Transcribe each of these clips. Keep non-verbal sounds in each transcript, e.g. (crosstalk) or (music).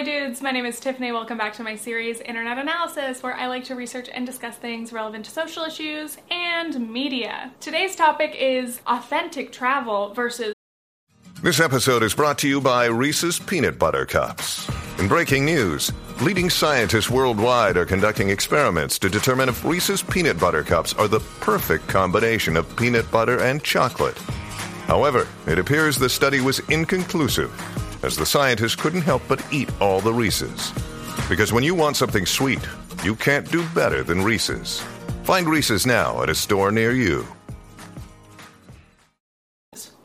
my dudes, my name is Tiffany. Welcome back to my series Internet Analysis, where I like to research and discuss things relevant to social issues and media. Today's topic is authentic travel versus. This episode is brought to you by Reese's Peanut Butter Cups. In breaking news, leading scientists worldwide are conducting experiments to determine if Reese's Peanut Butter Cups are the perfect combination of peanut butter and chocolate. However, it appears the study was inconclusive, as the scientists couldn't help but eat all the Reese's. Because when you want something sweet, you can't do better than Reese's. Find Reese's now at a store near you.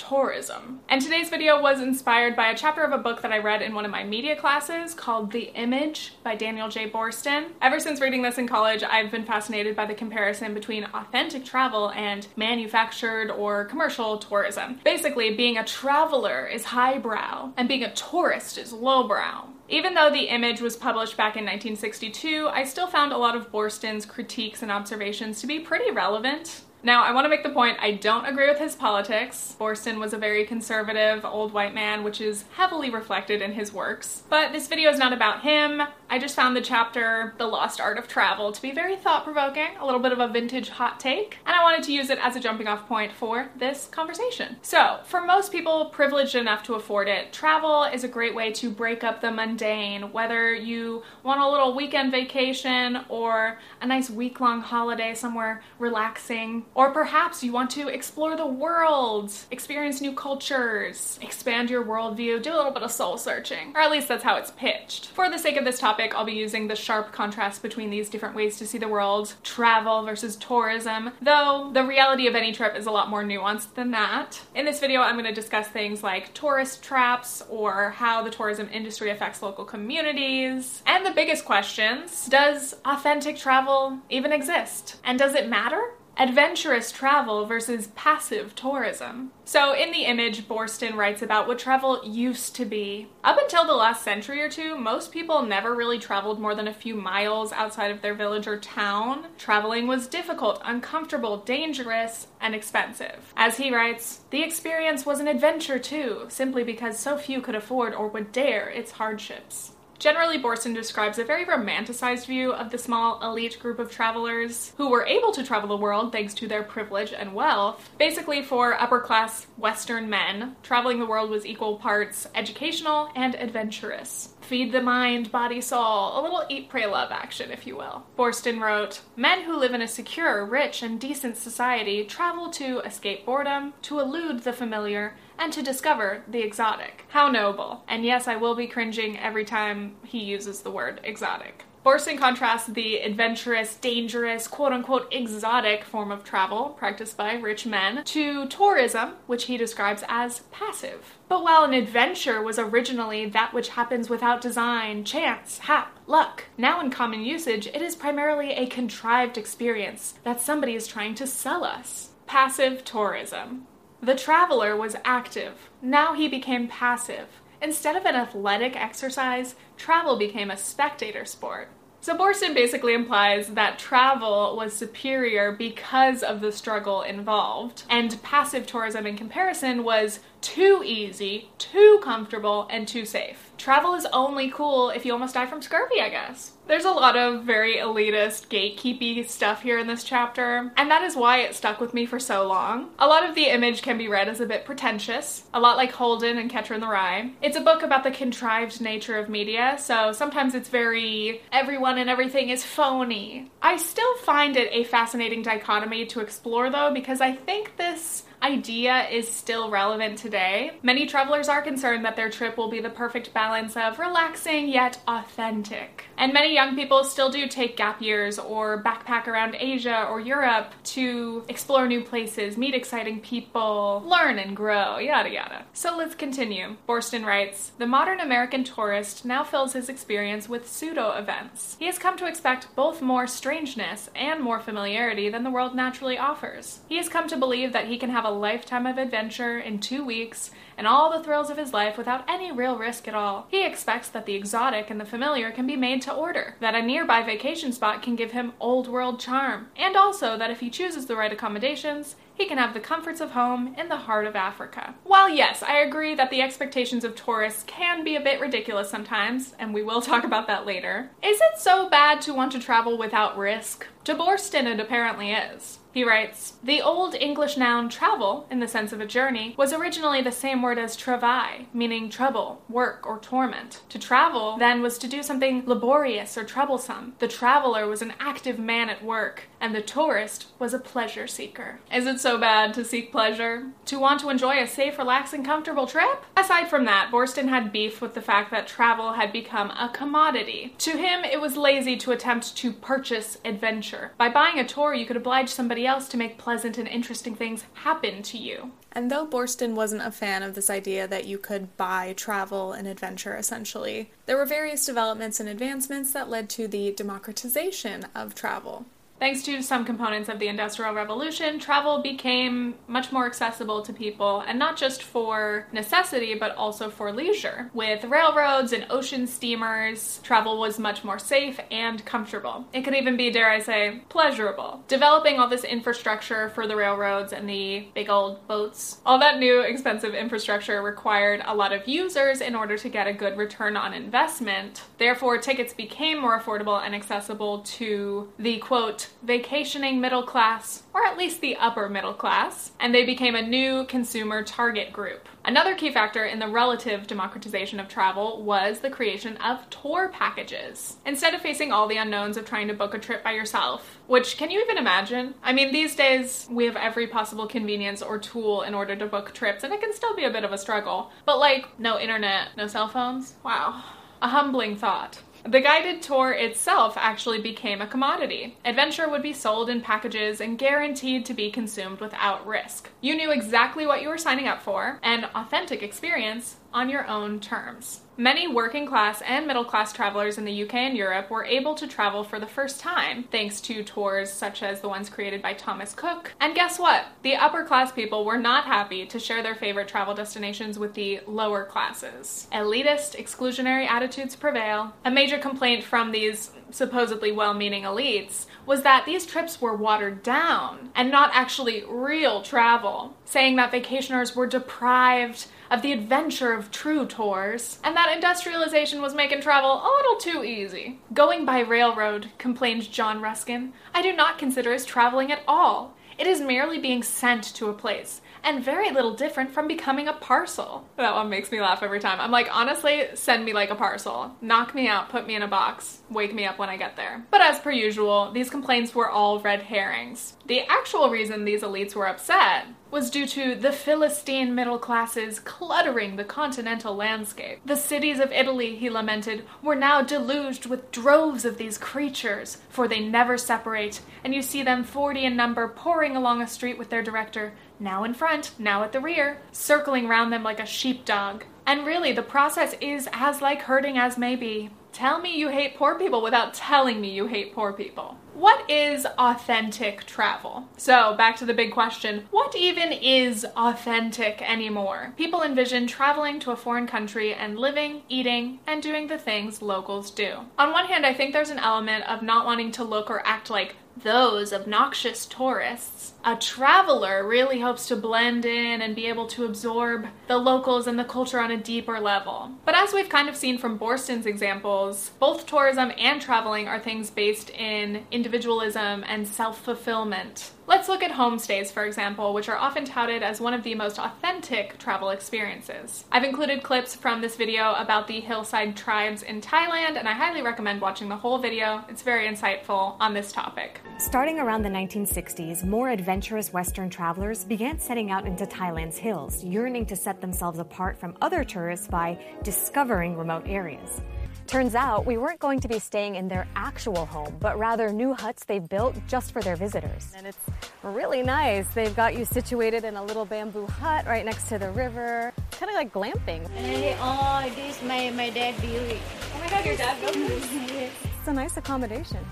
Tourism. And today's video was inspired by a chapter of a book that I read in one of my media classes called The Image by Daniel J. Boorstin. Ever since reading this in college, I've been fascinated by the comparison between authentic travel and manufactured or commercial tourism. Basically, being a traveler is highbrow and being a tourist is lowbrow. Even though the image was published back in 1962, I still found a lot of Boorstin's critiques and observations to be pretty relevant. Now, I want to make the point I don't agree with his politics. Boorstin was a very conservative old white man, which is heavily reflected in his works. But this video is not about him. I just found the chapter, The Lost Art of Travel, to be very thought provoking, a little bit of a vintage hot take, and I wanted to use it as a jumping off point for this conversation. So, for most people privileged enough to afford it, travel is a great way to break up the mundane, whether you want a little weekend vacation or a nice week long holiday somewhere relaxing or perhaps you want to explore the world, experience new cultures, expand your worldview, do a little bit of soul searching. Or at least that's how it's pitched. For the sake of this topic, I'll be using the sharp contrast between these different ways to see the world travel versus tourism, though the reality of any trip is a lot more nuanced than that. In this video, I'm going to discuss things like tourist traps or how the tourism industry affects local communities. And the biggest questions does authentic travel even exist? And does it matter? Adventurous travel versus passive tourism. So, in the image, Boorstin writes about what travel used to be. Up until the last century or two, most people never really traveled more than a few miles outside of their village or town. Traveling was difficult, uncomfortable, dangerous, and expensive. As he writes, the experience was an adventure too, simply because so few could afford or would dare its hardships. Generally, Boorstin describes a very romanticized view of the small elite group of travelers who were able to travel the world thanks to their privilege and wealth. Basically, for upper class Western men, traveling the world was equal parts educational and adventurous. Feed the mind, body, soul, a little eat, pray, love action, if you will. Boorstin wrote Men who live in a secure, rich, and decent society travel to escape boredom, to elude the familiar, and to discover the exotic. How noble. And yes, I will be cringing every time he uses the word exotic. Boorstin contrasts the adventurous, dangerous, quote unquote exotic form of travel practiced by rich men to tourism, which he describes as passive. But while an adventure was originally that which happens without design, chance, hap, luck, now in common usage, it is primarily a contrived experience that somebody is trying to sell us. Passive tourism. The traveler was active. Now he became passive. Instead of an athletic exercise, travel became a spectator sport. So Boorstin basically implies that travel was superior because of the struggle involved, and passive tourism in comparison was too easy, too comfortable, and too safe. Travel is only cool if you almost die from scurvy, I guess. There's a lot of very elitist, gatekeepy stuff here in this chapter, and that is why it stuck with me for so long. A lot of the image can be read as a bit pretentious, a lot like Holden and Catcher in the Rye. It's a book about the contrived nature of media, so sometimes it's very everyone and everything is phony. I still find it a fascinating dichotomy to explore though, because I think this idea is still relevant today. Many travelers are concerned that their trip will be the perfect balance of relaxing yet authentic. And many young people still do take gap years or backpack around Asia or Europe to explore new places, meet exciting people, learn and grow, yada yada. So let's continue. Boorstin writes The modern American tourist now fills his experience with pseudo events. He has come to expect both more strangeness and more familiarity than the world naturally offers. He has come to believe that he can have a lifetime of adventure in two weeks and all the thrills of his life without any real risk at all. He expects that the exotic and the familiar can be made to order, that a nearby vacation spot can give him old world charm, and also that if he chooses the right accommodations, he can have the comforts of home in the heart of Africa. While yes, I agree that the expectations of tourists can be a bit ridiculous sometimes, and we will (laughs) talk about that later, is it so bad to want to travel without risk? To Boorstin, it apparently is. He writes The old English noun travel, in the sense of a journey, was originally the same word as travail, meaning trouble, work, or torment. To travel, then, was to do something laborious or troublesome. The traveler was an active man at work, and the tourist was a pleasure seeker. Is it so bad to seek pleasure? To want to enjoy a safe, relaxing, comfortable trip? Aside from that, Boorstin had beef with the fact that travel had become a commodity. To him, it was lazy to attempt to purchase adventure. By buying a tour, you could oblige somebody else to make pleasant and interesting things happen to you. And though Boorstin wasn't a fan of this idea that you could buy travel and adventure essentially, there were various developments and advancements that led to the democratization of travel. Thanks to some components of the Industrial Revolution, travel became much more accessible to people, and not just for necessity, but also for leisure. With railroads and ocean steamers, travel was much more safe and comfortable. It could even be, dare I say, pleasurable. Developing all this infrastructure for the railroads and the big old boats, all that new expensive infrastructure required a lot of users in order to get a good return on investment. Therefore, tickets became more affordable and accessible to the quote, vacationing middle class, or at least the upper middle class, and they became a new consumer target group. Another key factor in the relative democratization of travel was the creation of tour packages. Instead of facing all the unknowns of trying to book a trip by yourself, which can you even imagine? I mean, these days we have every possible convenience or tool in order to book trips, and it can still be a bit of a struggle. But like, no internet, no cell phones? Wow. A humbling thought. The guided tour itself actually became a commodity. Adventure would be sold in packages and guaranteed to be consumed without risk. You knew exactly what you were signing up for, an authentic experience on your own terms. Many working class and middle class travelers in the UK and Europe were able to travel for the first time thanks to tours such as the ones created by Thomas Cook. And guess what? The upper class people were not happy to share their favorite travel destinations with the lower classes. Elitist, exclusionary attitudes prevail. A major complaint from these supposedly well meaning elites was that these trips were watered down and not actually real travel, saying that vacationers were deprived of the adventure of true tours, and that industrialization was making travel a little too easy. Going by railroad, complained John Ruskin, I do not consider as traveling at all. It is merely being sent to a place, and very little different from becoming a parcel. That one makes me laugh every time. I'm like, honestly, send me like a parcel. Knock me out, put me in a box, wake me up when I get there. But as per usual, these complaints were all red herrings. The actual reason these elites were upset was due to the Philistine middle classes cluttering the continental landscape. The cities of Italy, he lamented, were now deluged with droves of these creatures, for they never separate, and you see them forty in number pouring along a street with their director, now in front, now at the rear, circling round them like a sheepdog. And really, the process is as like herding as may be. Tell me you hate poor people without telling me you hate poor people. What is authentic travel? So, back to the big question what even is authentic anymore? People envision traveling to a foreign country and living, eating, and doing the things locals do. On one hand, I think there's an element of not wanting to look or act like those obnoxious tourists. A traveler really hopes to blend in and be able to absorb the locals and the culture on a deeper level. But as we've kind of seen from Boorstin's examples, both tourism and traveling are things based in individualism and self fulfillment. Let's look at homestays, for example, which are often touted as one of the most authentic travel experiences. I've included clips from this video about the hillside tribes in Thailand, and I highly recommend watching the whole video. It's very insightful on this topic. Starting around the 1960s, more adventurous Western travelers began setting out into Thailand's hills, yearning to set themselves apart from other tourists by discovering remote areas. Turns out we weren't going to be staying in their actual home, but rather new huts they've built just for their visitors. And it's really nice. They've got you situated in a little bamboo hut right next to the river. Kind of like glamping. Hey, oh, this my my dad built it. Oh my god, your dad (laughs) built this? It's a nice accommodation.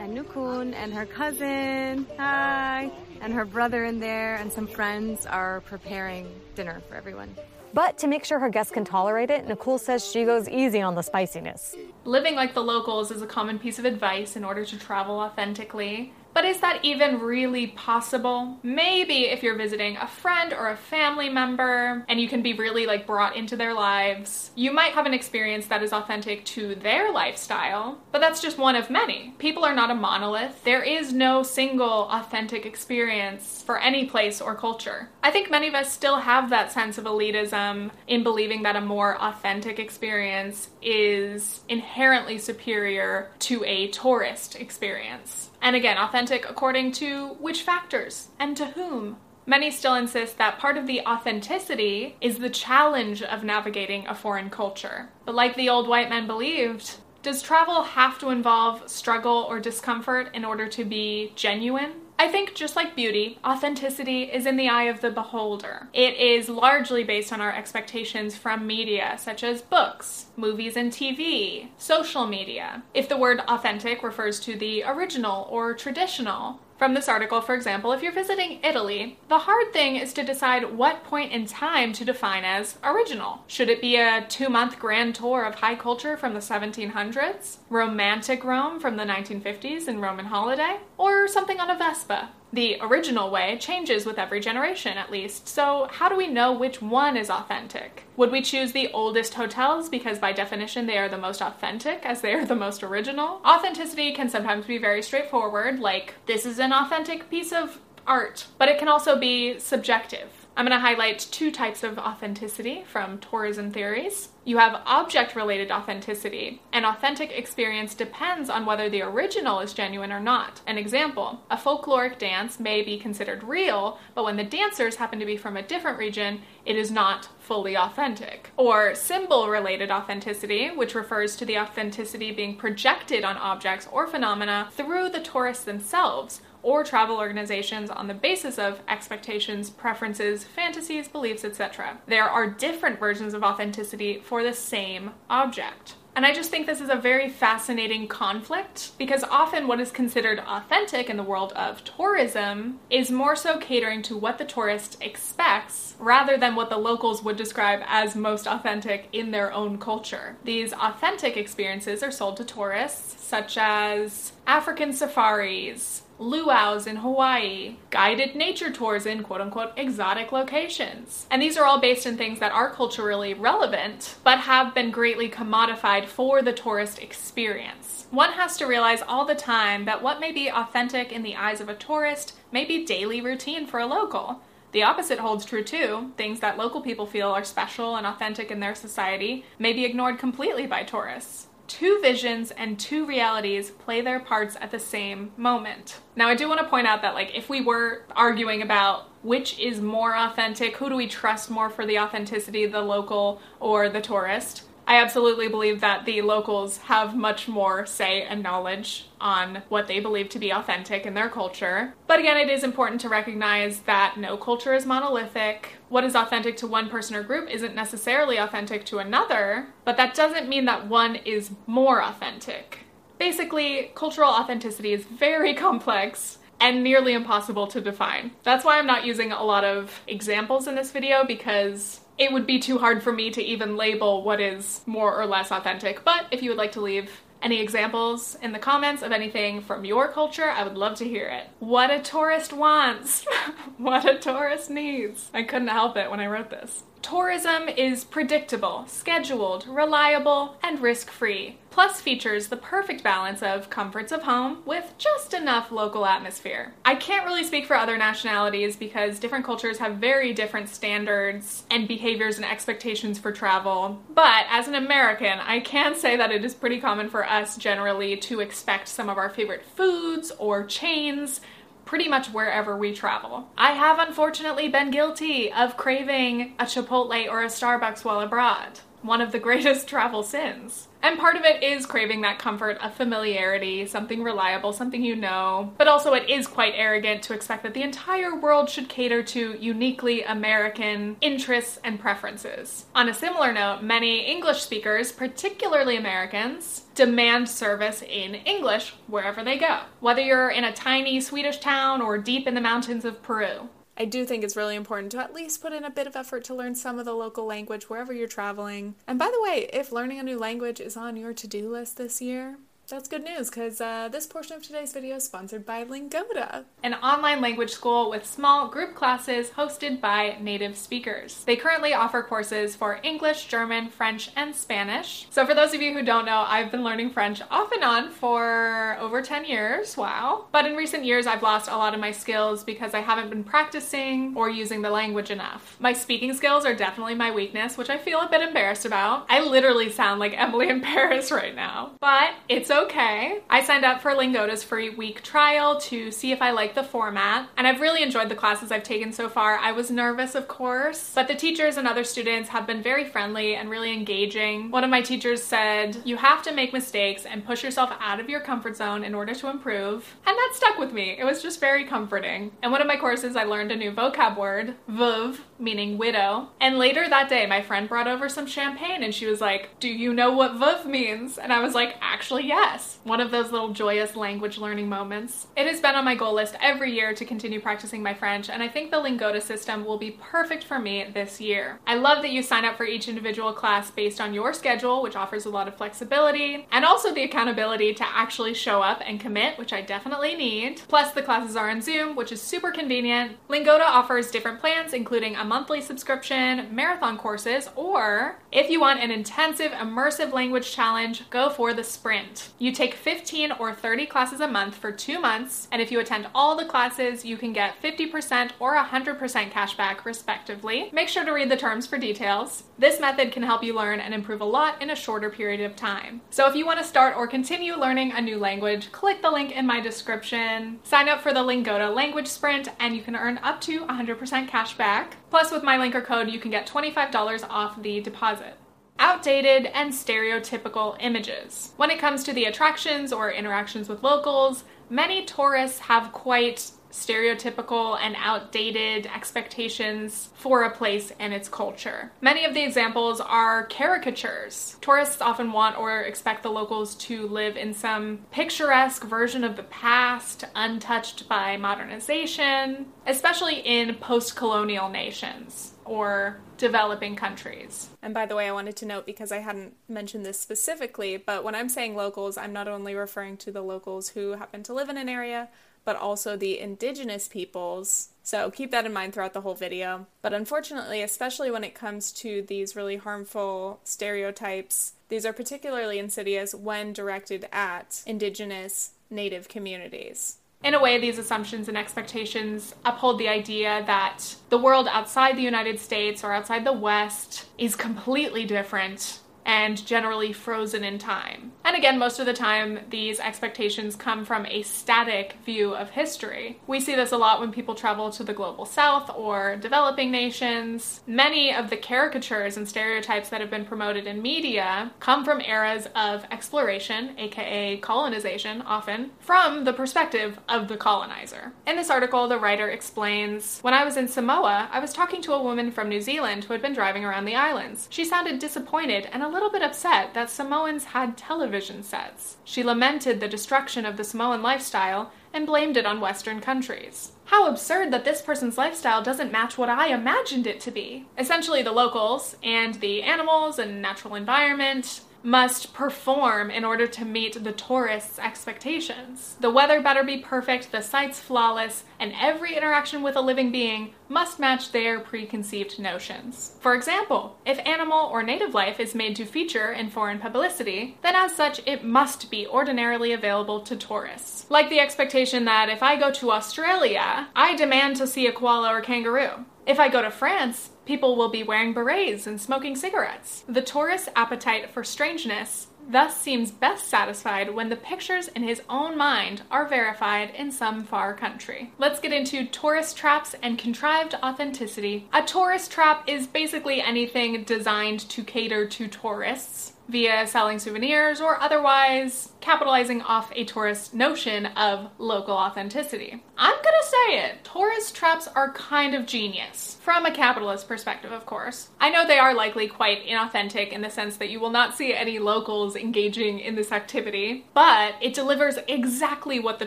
And Nukun and her cousin, hi, and her brother in there, and some friends are preparing dinner for everyone. But to make sure her guests can tolerate it, Nicole says she goes easy on the spiciness. Living like the locals is a common piece of advice in order to travel authentically. But is that even really possible? Maybe if you're visiting a friend or a family member and you can be really like brought into their lives, you might have an experience that is authentic to their lifestyle, but that's just one of many. People are not a monolith. There is no single authentic experience for any place or culture. I think many of us still have that sense of elitism in believing that a more authentic experience is inherently superior to a tourist experience. And again, authentic according to which factors and to whom. Many still insist that part of the authenticity is the challenge of navigating a foreign culture. But like the old white men believed, does travel have to involve struggle or discomfort in order to be genuine? I think just like beauty, authenticity is in the eye of the beholder. It is largely based on our expectations from media, such as books, movies and TV, social media. If the word authentic refers to the original or traditional, from this article, for example, if you're visiting Italy, the hard thing is to decide what point in time to define as original. Should it be a two month grand tour of high culture from the 1700s, romantic Rome from the 1950s and Roman holiday, or something on a Vespa? The original way changes with every generation, at least, so how do we know which one is authentic? Would we choose the oldest hotels because, by definition, they are the most authentic as they are the most original? Authenticity can sometimes be very straightforward, like, this is an authentic piece of art, but it can also be subjective. I'm going to highlight two types of authenticity from tourism theories. You have object related authenticity. An authentic experience depends on whether the original is genuine or not. An example a folkloric dance may be considered real, but when the dancers happen to be from a different region, it is not fully authentic. Or symbol related authenticity, which refers to the authenticity being projected on objects or phenomena through the tourists themselves or travel organizations on the basis of expectations, preferences, fantasies, beliefs, etc. There are different versions of authenticity for the same object. And I just think this is a very fascinating conflict because often what is considered authentic in the world of tourism is more so catering to what the tourist expects rather than what the locals would describe as most authentic in their own culture. These authentic experiences are sold to tourists, such as African safaris, luau's in Hawaii, guided nature tours in quote unquote exotic locations. And these are all based in things that are culturally relevant, but have been greatly commodified for the tourist experience. One has to realize all the time that what may be authentic in the eyes of a tourist may be daily routine for a local. The opposite holds true too. Things that local people feel are special and authentic in their society may be ignored completely by tourists two visions and two realities play their parts at the same moment. Now, I do want to point out that, like, if we were arguing about which is more authentic, who do we trust more for the authenticity, the local or the tourist, I absolutely believe that the locals have much more say and knowledge on what they believe to be authentic in their culture. But again, it is important to recognize that no culture is monolithic. What is authentic to one person or group isn't necessarily authentic to another, but that doesn't mean that one is more authentic. Basically, cultural authenticity is very (laughs) complex and nearly impossible to define. That's why I'm not using a lot of examples in this video because it would be too hard for me to even label what is more or less authentic. But if you would like to leave any examples in the comments of anything from your culture, I would love to hear it. What a tourist wants, (laughs) what a tourist needs. I couldn't help it when I wrote this. Tourism is predictable, scheduled, reliable, and risk free, plus features the perfect balance of comforts of home with just enough local atmosphere. I can't really speak for other nationalities because different cultures have very different standards and behaviors and expectations for travel, but as an American, I can say that it is pretty common for us generally to expect some of our favorite foods or chains pretty much wherever we travel. I have unfortunately been guilty of craving a Chipotle or a Starbucks while abroad, one of the greatest (laughs) travel sins. And part of it is craving that comfort of familiarity, something reliable, something you know. But also, it is quite arrogant to expect that the entire world should cater to uniquely American interests and preferences. On a similar note, many English speakers, particularly Americans, demand service in English wherever they go, whether you're in a tiny Swedish town or deep in the mountains of Peru. I do think it's really important to at least put in a bit of effort to learn some of the local language wherever you're traveling. And by the way, if learning a new language is on your to do list this year, that's good news because uh, this portion of today's video is sponsored by Lingoda, an online language school with small group classes hosted by native speakers. They currently offer courses for English, German, French, and Spanish. So, for those of you who don't know, I've been learning French off and on for over 10 years. Wow. But in recent years, I've lost a lot of my skills because I haven't been practicing or using the language enough. My speaking skills are definitely my weakness, which I feel a bit embarrassed about. I literally sound like Emily in (laughs) Paris right now, but it's okay okay. I signed up for Lingoda's free week trial to see if I like the format, and I've really enjoyed the classes I've taken so far. I was nervous, of course, but the teachers and other students have been very friendly and really engaging. One of my teachers said, You have to make mistakes and push yourself out of your comfort zone in order to improve. And that stuck with me. It was just very comforting. In one of my courses, I learned a new vocab word, veuve, meaning widow. And later that day, my friend brought over some champagne and she was like, Do you know what veuve means? And I was like, Actually, yes yes, one of those little joyous language learning moments. It has been on my goal list every year to continue practicing my French, and I think the Lingoda system will be perfect for me this year. I love that you sign up for each individual class based on your schedule, which offers a lot of flexibility, and also the accountability to actually show up and commit, which I definitely need. Plus, the classes are on Zoom, which is super convenient. Lingoda offers different plans, including a monthly subscription, marathon courses, or if you want an intensive, immersive language challenge, go for the sprint. You take 15 or 30 classes a month for two months, and if you attend all the classes, you can get 50% or 100% cashback, respectively. Make sure to read the terms for details. This method can help you learn and improve a lot in a shorter period of time. So if you want to start or continue learning a new language, click the link in my description. Sign up for the Lingoda Language Sprint, and you can earn up to 100% cashback. Plus, with my link or code, you can get $25 off the deposit outdated, and stereotypical images. When it comes to the attractions or interactions with locals, many tourists have quite stereotypical and outdated expectations for a place and its culture. Many of the examples are caricatures. Tourists often want or expect the locals to live in some picturesque version of the past, untouched by modernization, especially in post colonial nations or developing countries. And by the way, I wanted to note because I hadn't mentioned this specifically, but when I'm saying locals, I'm not only referring to the locals who happen to live in an area, but also the indigenous peoples. So keep that in mind throughout the whole video. But unfortunately, especially when it comes to these really harmful stereotypes, these are particularly insidious when directed at indigenous native communities. In a way, these assumptions and expectations uphold the idea that the world outside the United States or outside the West is completely different and generally frozen in time. And again, most of the time, these expectations come from a static view of history. We see this a lot when people travel to the global south or developing nations. Many of the caricatures and stereotypes that have been promoted in media come from eras of exploration, aka colonization, often from the perspective of the colonizer. In this article, the writer explains When I was in Samoa, I was talking to a woman from New Zealand who had been driving around the islands. She sounded disappointed and a little bit upset that Samoans had television sets. She lamented the destruction of the Samoan lifestyle and blamed it on Western countries. How absurd that this person's lifestyle doesn't match what I imagined it to be. Essentially, the locals and the animals and natural environment must perform in order to meet the tourists' expectations. The weather better be perfect, the sights flawless, and every interaction with a living being must match their preconceived notions. For example, if animal or native life is made to feature in foreign publicity, then as such it must be ordinarily available to tourists. Like the expectation that if I go to Australia, I demand to see a koala or kangaroo. If I go to France, people will be wearing berets and smoking cigarettes. The tourist's appetite for strangeness thus seems best satisfied when the pictures in his own mind are verified in some far country. Let's get into tourist traps and contrived authenticity. A tourist trap is basically anything designed to cater to tourists via selling souvenirs or otherwise capitalizing off a tourist notion of local authenticity. I'm gonna say it. Tourist traps are kind of genius. From a capitalist perspective, of course. I know they are likely quite inauthentic in the sense that you will not see any locals engaging in this activity, but it delivers exactly what the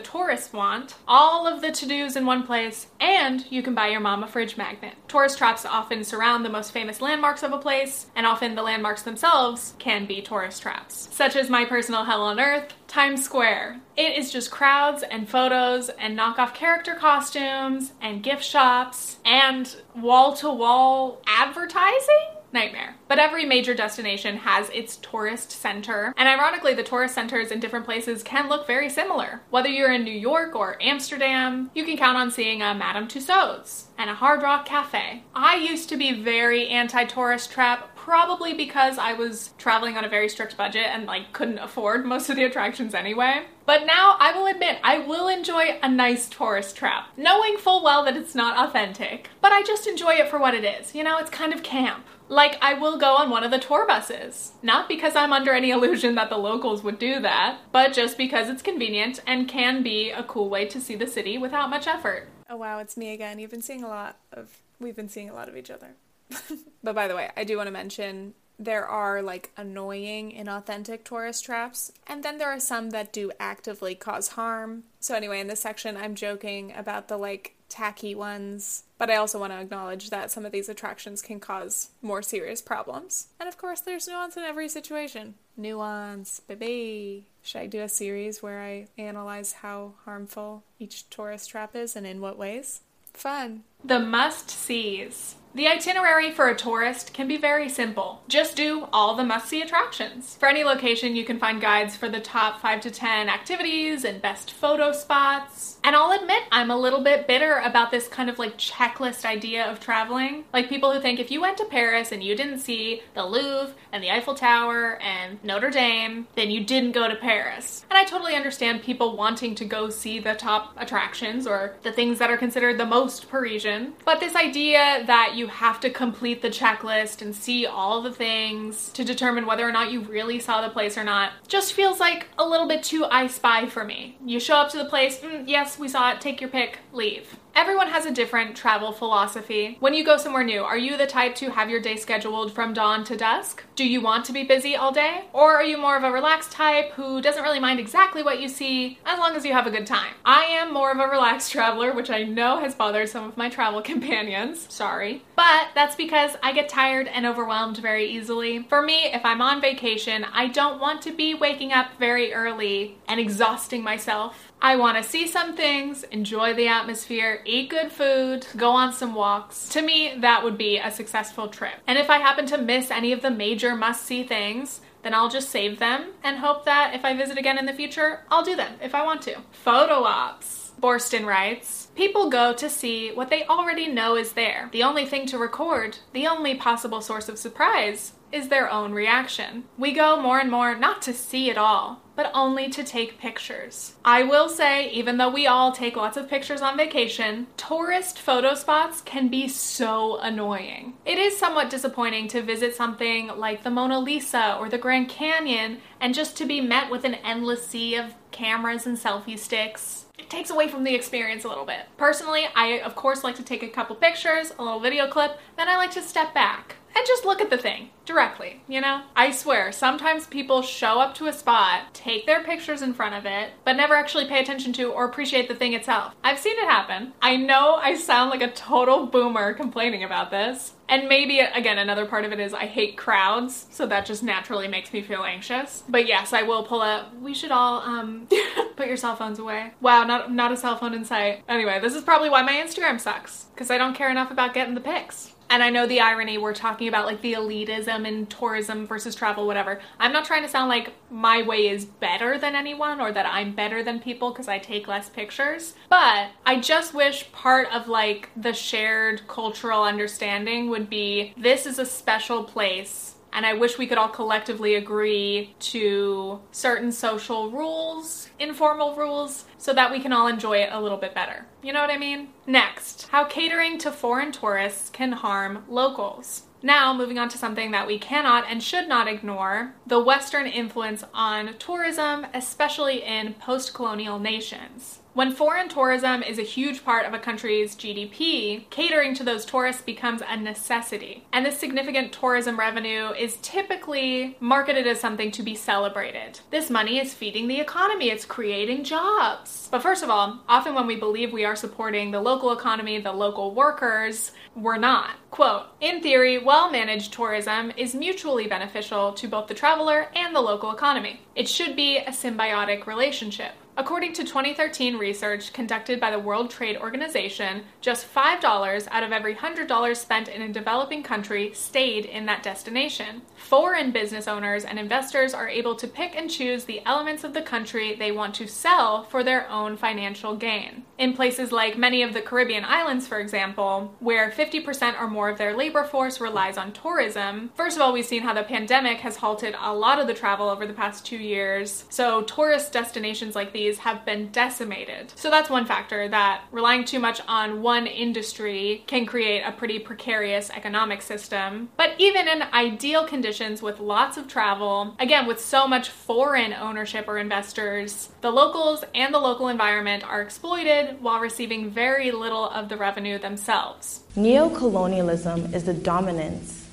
tourists want all of the to dos in one place, and you can buy your mom a fridge magnet. Tourist traps often surround the most famous landmarks of a place, and often the landmarks themselves can be tourist traps, such as my personal hell on earth, Times Square. It is just crowds and photos and knockoff character costumes and gift shops and wall to wall advertising? Nightmare. But every major destination has its tourist center, and ironically, the tourist centers in different places can look very similar. Whether you're in New York or Amsterdam, you can count on seeing a Madame Tussauds and a Hard Rock Cafe. I used to be very anti tourist trap probably because I was traveling on a very strict budget and like couldn't afford most of the attractions anyway. But now I will admit I will enjoy a nice tourist trap, knowing full well that it's not authentic. But I just enjoy it for what it is. You know, it's kind of camp. Like, I will go on one of the tour buses. Not because I'm under any illusion that the locals would do that, but just because it's convenient and can be a cool way to see the city without much effort. Oh wow, it's me again. You've been seeing a lot of we've been seeing a lot of each other. (laughs) but by the way, I do want to mention there are like annoying, inauthentic tourist traps, and then there are some that do actively cause harm. So, anyway, in this section, I'm joking about the like tacky ones, but I also want to acknowledge that some of these attractions can cause more serious problems. And of course, there's nuance in every situation. Nuance, baby. Should I do a series where I analyze how harmful each tourist trap is and in what ways? Fun. The must sees. The itinerary for a tourist can be very simple. Just do all the must see attractions. For any location, you can find guides for the top 5 to 10 activities and best photo spots. And I'll admit, I'm a little bit bitter about this kind of like checklist idea of traveling. Like people who think if you went to Paris and you didn't see the Louvre and the Eiffel Tower and Notre Dame, then you didn't go to Paris. And I totally understand people wanting to go see the top attractions or the things that are considered the most Parisian. But this idea that you have to complete the checklist and see all the things to determine whether or not you really saw the place or not just feels like a little bit too I spy for me. You show up to the place, mm, yes, we saw it, take your pick, leave. Everyone has a different travel philosophy. When you go somewhere new, are you the type to have your day scheduled from dawn to dusk? Do you want to be busy all day? Or are you more of a relaxed type who doesn't really mind exactly what you see as long as you have a good time? I am more of a relaxed (laughs) traveler, which I know has bothered some of my travel (laughs) companions. Sorry. But that's because I get tired and overwhelmed very easily. For me, if I'm on vacation, I don't want to be waking up very early and exhausting myself. I want to see some things, enjoy the atmosphere, eat good food, go on some walks. To me, that would be a successful trip. And if I happen to miss any of the major must see things, then I'll just save them and hope that if I visit again in the future, I'll do them if I want to. Photo ops. Boorstin writes, People go to see what they already know is there. The only thing to record, the only possible source of surprise, is their own reaction. We go more and more not to see it all, but only to take pictures. I will say, even though we all take lots of pictures on vacation, tourist photo spots can be so annoying. It is somewhat disappointing to visit something like the Mona Lisa or the Grand Canyon and just to be met with an endless sea of cameras and selfie sticks. It takes away from the experience a little bit. Personally, I of course like to take a couple pictures, a little video clip, then I like to step back and just look at the thing directly, you know? I swear, sometimes people show up to a spot, take their pictures in front of it, but never actually pay attention to or appreciate the thing itself. I've seen it happen. I know I sound like a total boomer complaining about this. And maybe, again, another part of it is I hate crowds, so that just naturally makes me feel anxious. But yes, I will pull up. We should all um, (laughs) put your cell phones away. Wow, not, not a cell phone in sight. Anyway, this is probably why my Instagram sucks, because I don't care enough about getting the pics. And I know the irony, we're talking about like the elitism in tourism versus travel, whatever. I'm not trying to sound like my way is better than anyone or that I'm better than people because I take less pictures. But I just wish part of like the shared cultural understanding would be this is a special place and I wish we could all collectively agree to certain social rules, informal rules, so that we can all enjoy it a little bit better. You know what I mean? Next, how catering to foreign tourists can harm locals. Now, moving on to something that we cannot and should not ignore the Western influence on tourism, especially in post colonial nations. When foreign tourism is a huge part of a country's GDP, catering to those tourists becomes a necessity. And this significant tourism revenue is typically marketed as something to be celebrated. This money is feeding the economy, it's creating jobs. But first of all, often when we believe we are supporting the local economy, the local workers, we're not. Quote In theory, well managed tourism is mutually beneficial to both the traveler and the local economy. It should be a symbiotic relationship. According to 2013 research conducted by the World Trade Organization, just $5 out of every $100 spent in a developing country stayed in that destination. Foreign business owners and investors are able to pick and choose the elements of the country they want to sell for their own financial gain. In places like many of the Caribbean islands, for example, where 50% or more of their labor force relies on tourism, first of all, we've seen how the pandemic has halted a lot of the travel over the past two years. So, tourist destinations like these have been decimated. So that's one factor that relying too much on one industry can create a pretty precarious economic system. But even in ideal conditions with lots of travel, again, with so much foreign ownership or investors, the locals and the local environment are exploited while receiving very little of the revenue themselves. Neocolonialism is the dominance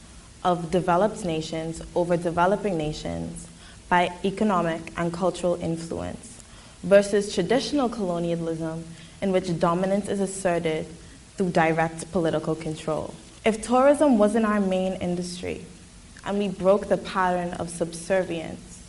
of developed nations over developing nations by economic and cultural influence versus traditional colonialism, in which dominance is asserted through direct political control. If tourism wasn't our main industry and we broke the pattern of subservience,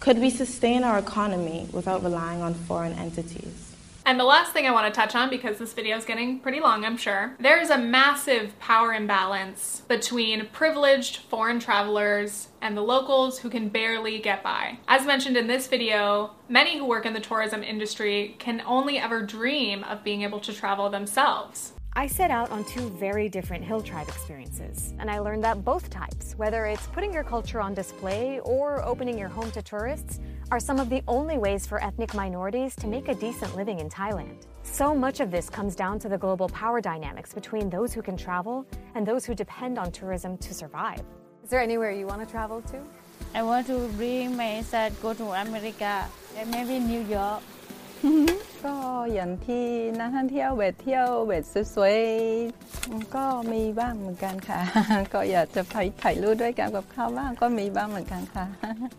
could we sustain our economy without relying on foreign entities? And the last thing I want to touch on, because this video is getting pretty long, I'm sure, there is a massive power imbalance between privileged foreign travelers and the locals who can barely get by. As mentioned in this video, many who work in the tourism industry can only ever dream of being able to travel themselves. I set out on two very different hill tribe experiences, and I learned that both types, whether it's putting your culture on display or opening your home to tourists, are some of the only ways for ethnic minorities to make a decent living in Thailand. So much of this comes down to the global power dynamics between those who can travel and those who depend on tourism to survive. Is there anywhere you want to travel to? I want to bring my son go to America and maybe New York. (laughs) ก็อย่างที่นักท่องเที่ยวเวทเที่ยวเวทสวยๆก็มีบ้างเหมือนกันค่ะ ก็อยากจะไปถ่ายรูปด้วยกันกับเขาบ้างก็มีบ้างเหมือนกันค่ะ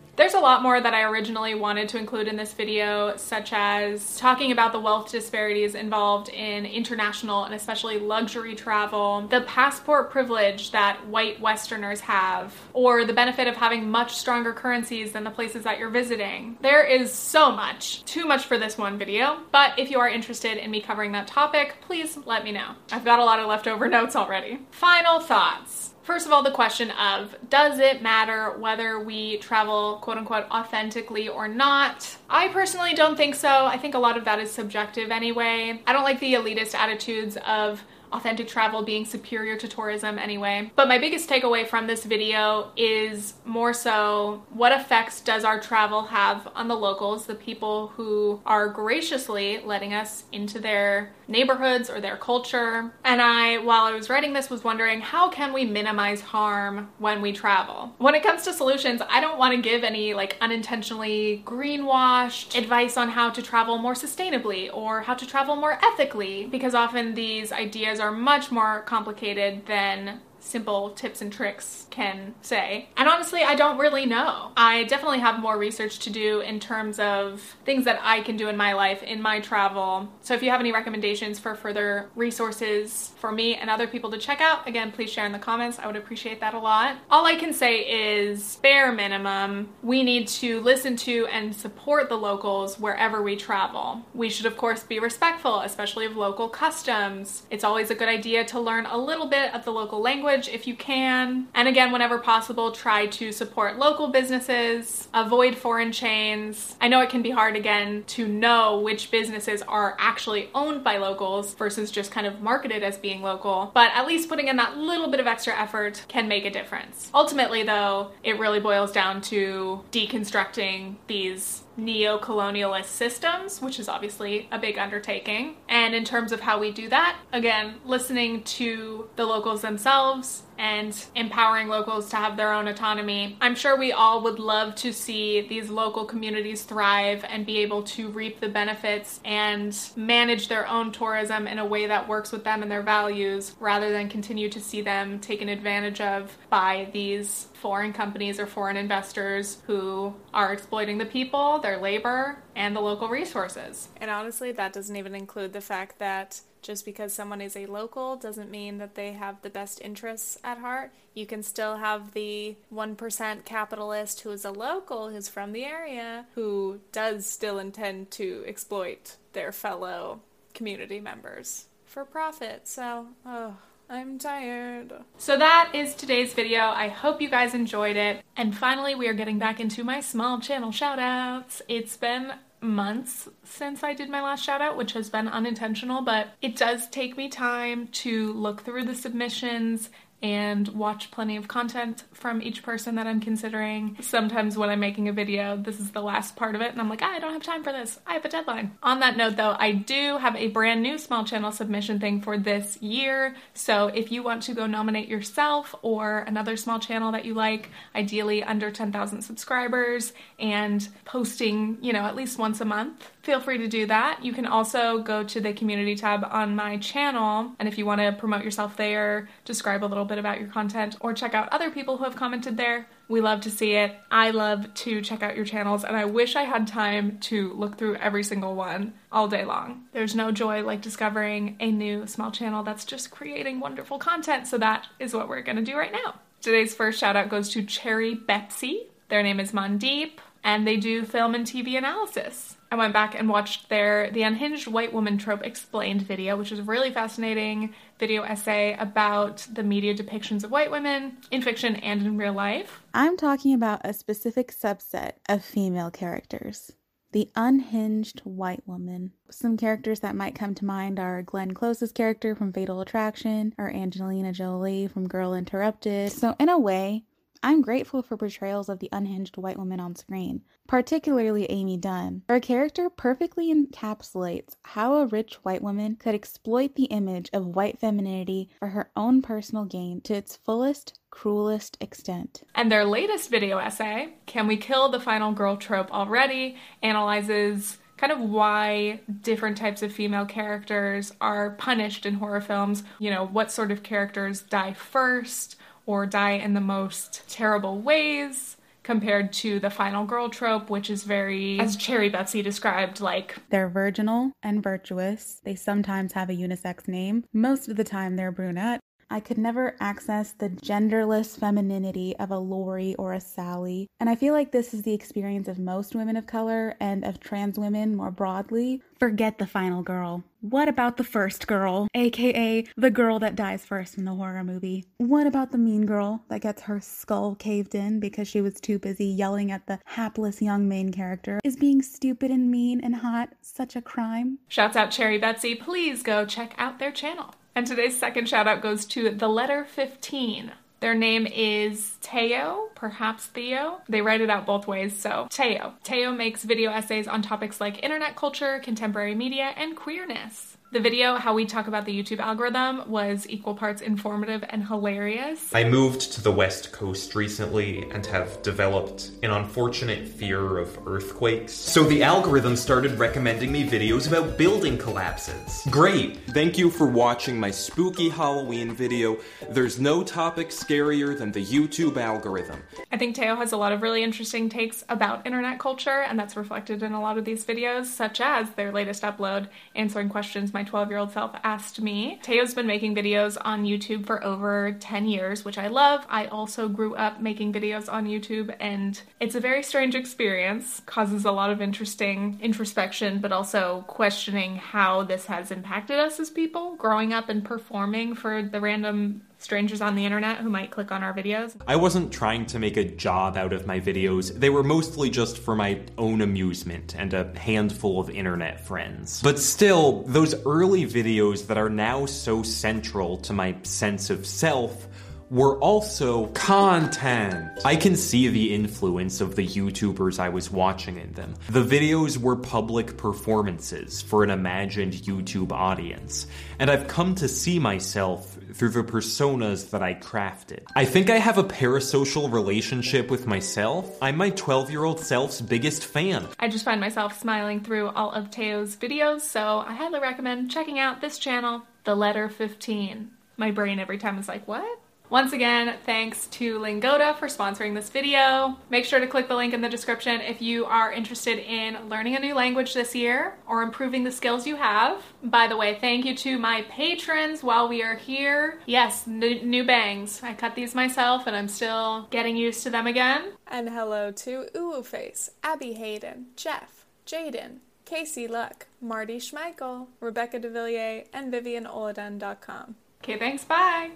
(laughs) There's a lot more that I originally wanted to include in this video, such as talking about the wealth disparities involved in international and especially luxury travel, the passport privilege that white Westerners have, or the benefit of having much stronger currencies than the places that you're visiting. There is so much, too much for this one video, but if you are interested in me covering that topic, please let me know. I've got a lot of leftover (laughs) notes already. Final thoughts. First of all, the question of does it matter whether we travel quote unquote authentically or not? I personally don't think so. I think a lot of that is subjective anyway. I don't like the elitist attitudes of authentic travel being superior to tourism anyway. But my biggest takeaway from this video is more so what effects does our travel have on the locals, the people who are graciously letting us into their neighborhoods or their culture. And I, while I was writing this, was wondering how can we minimize harm when we travel? When it comes to solutions, I don't want to give any like unintentionally greenwashed advice on how to travel more sustainably or how to travel more ethically because often these ideas are much more complicated than simple tips and tricks can say. And honestly, I don't really know. I definitely have more research to do in terms of things that I can do in my life, in my travel. So if you have any recommendations for further resources for me and other people to check out, again, please share in the comments. I would appreciate that a lot. All I can say is bare minimum, we need to listen to and support the locals wherever we travel. We should, of course, be respectful, especially of local customs. It's always a good idea to learn a little bit of the local language if you can. And again, whenever possible, try to support local businesses, avoid foreign chains. I know it can be hard again to know which businesses are actually owned by locals versus just kind of marketed as being local, but at least putting in that little bit of extra effort can make a difference. Ultimately, though, it really boils down to deconstructing these neo colonialist systems, which is obviously a big undertaking. And in terms of how we do that, again, listening to the locals themselves, and empowering locals to have their own autonomy. I'm sure we all would love to see these local communities thrive and be able to reap the benefits and manage their own tourism in a way that works with them and their values rather than continue to see them taken advantage of by these foreign companies or foreign investors who are exploiting the people, their labor, and the local resources. And honestly, that doesn't even include the fact that just because someone is a local doesn't mean that they have the best interests at heart. You can still have the 1% capitalist who is a local, who's from the area, who does still intend to exploit their fellow community members for profit. So, oh. I'm tired. So that is today's video. I hope you guys enjoyed it. And finally, we are getting back into my small channel shoutouts. It's been months since I did my last shout out, which has been unintentional, but it does take me time to look through the submissions and watch plenty of content from each person that I'm considering. Sometimes when I'm making a video, this is the last part of it, and I'm like, ah, I don't have time for this. I have a deadline. On that note, though, I do have a brand new small channel submission thing for this year. So if you want to go nominate yourself or another small channel that you like, ideally under 10,000 subscribers, and posting, you know, at least once a month, feel free to do that. You can also go to the community tab on my channel, and if you want to promote yourself there, describe a little bit about your content, or check out other people who have commented there, we love to see it. I love to check out your channels, and I wish I had time to look through every single one all day long. There's no joy like discovering a new small channel that's just creating wonderful content, so that is what we're gonna do right now. Today's first shout out goes to Cherry Betsy. Their name is Mandeep, and they do film and TV analysis. I went back and watched their The Unhinged White Woman Trope Explained video, which is a really fascinating video essay about the media depictions of white women in fiction and in real life. I'm talking about a specific subset of female characters. The unhinged white woman. Some characters that might come to mind are Glenn Close's character from Fatal Attraction or Angelina Jolie from Girl Interrupted. So, in a way, I'm grateful for portrayals of the unhinged white woman on screen, particularly Amy Dunne. Her character perfectly encapsulates how a rich white woman could exploit the image of white femininity for her own personal gain to its fullest, cruelest extent. And their latest video essay, Can We Kill the Final Girl Trope Already? analyzes kind of why different types of female characters are punished in horror films. You know, what sort of characters die first or die in the most terrible ways compared to the final girl trope, which is very, as Cherry Betsy described, like they're virginal and virtuous. They sometimes have a unisex name. Most of the time, they're brunette. I could never access the genderless femininity of a Lori or a Sally. And I feel like this is the experience of most women of color and of trans women more broadly. Forget the final girl. What about the first girl, aka the girl that dies first in the horror movie? What about the mean girl that gets her skull caved in because she was too busy yelling at the hapless young main character? Is being stupid and mean and hot such a crime? Shouts out Cherry Betsy. Please go check out their channel. And today's second shout out goes to the letter 15. Their name is Teo, perhaps Theo. They write it out both ways, so Teo. Teo makes video essays on topics like internet culture, contemporary media, and queerness. The video, How We Talk About the YouTube Algorithm, was equal parts informative and hilarious. I moved to the West Coast recently and have developed an unfortunate fear of earthquakes. So the algorithm started recommending me videos about building collapses. Great! Thank you for watching my spooky Halloween video. There's no topic scarier than the YouTube algorithm. I think Teo has a lot of really interesting takes about internet culture, and that's reflected in a lot of these videos, such as their latest upload, answering questions my 12 year old self asked me. Teo's been making videos on YouTube for over 10 years, which I love. I also grew up making videos on YouTube, and it's a very strange experience, causes a lot of interesting introspection, but also questioning how this has impacted us as people, growing up and performing for the random strangers on the internet who might click on our videos. I wasn't trying to make a job out of my videos. They were mostly just for my own amusement and a handful of internet friends. But still, those early videos that are now so central to my sense of self were also content. I can see the influence of the YouTubers I was watching in them. The videos were public performances for an imagined YouTube audience, and I've come to see myself through the personas that I crafted. I think I have a parasocial relationship with myself. I'm my 12 year old self's biggest fan. I just find myself smiling through all of Teo's videos, so I highly recommend checking out this channel, The Letter 15. My brain every time is like, what? Once again, thanks to Lingoda for sponsoring this video. Make sure to click the link in the description if you are interested in learning a new language this year or improving the skills you have. By the way, thank you to my patrons while we are here. Yes, new bangs. I cut these myself and I'm still getting used to them again. And hello to Uwu Face, Abby Hayden, Jeff, Jaden, Casey Luck, Marty Schmeichel, Rebecca DeVilliers, and VivianOladen.com. Okay, thanks. Bye.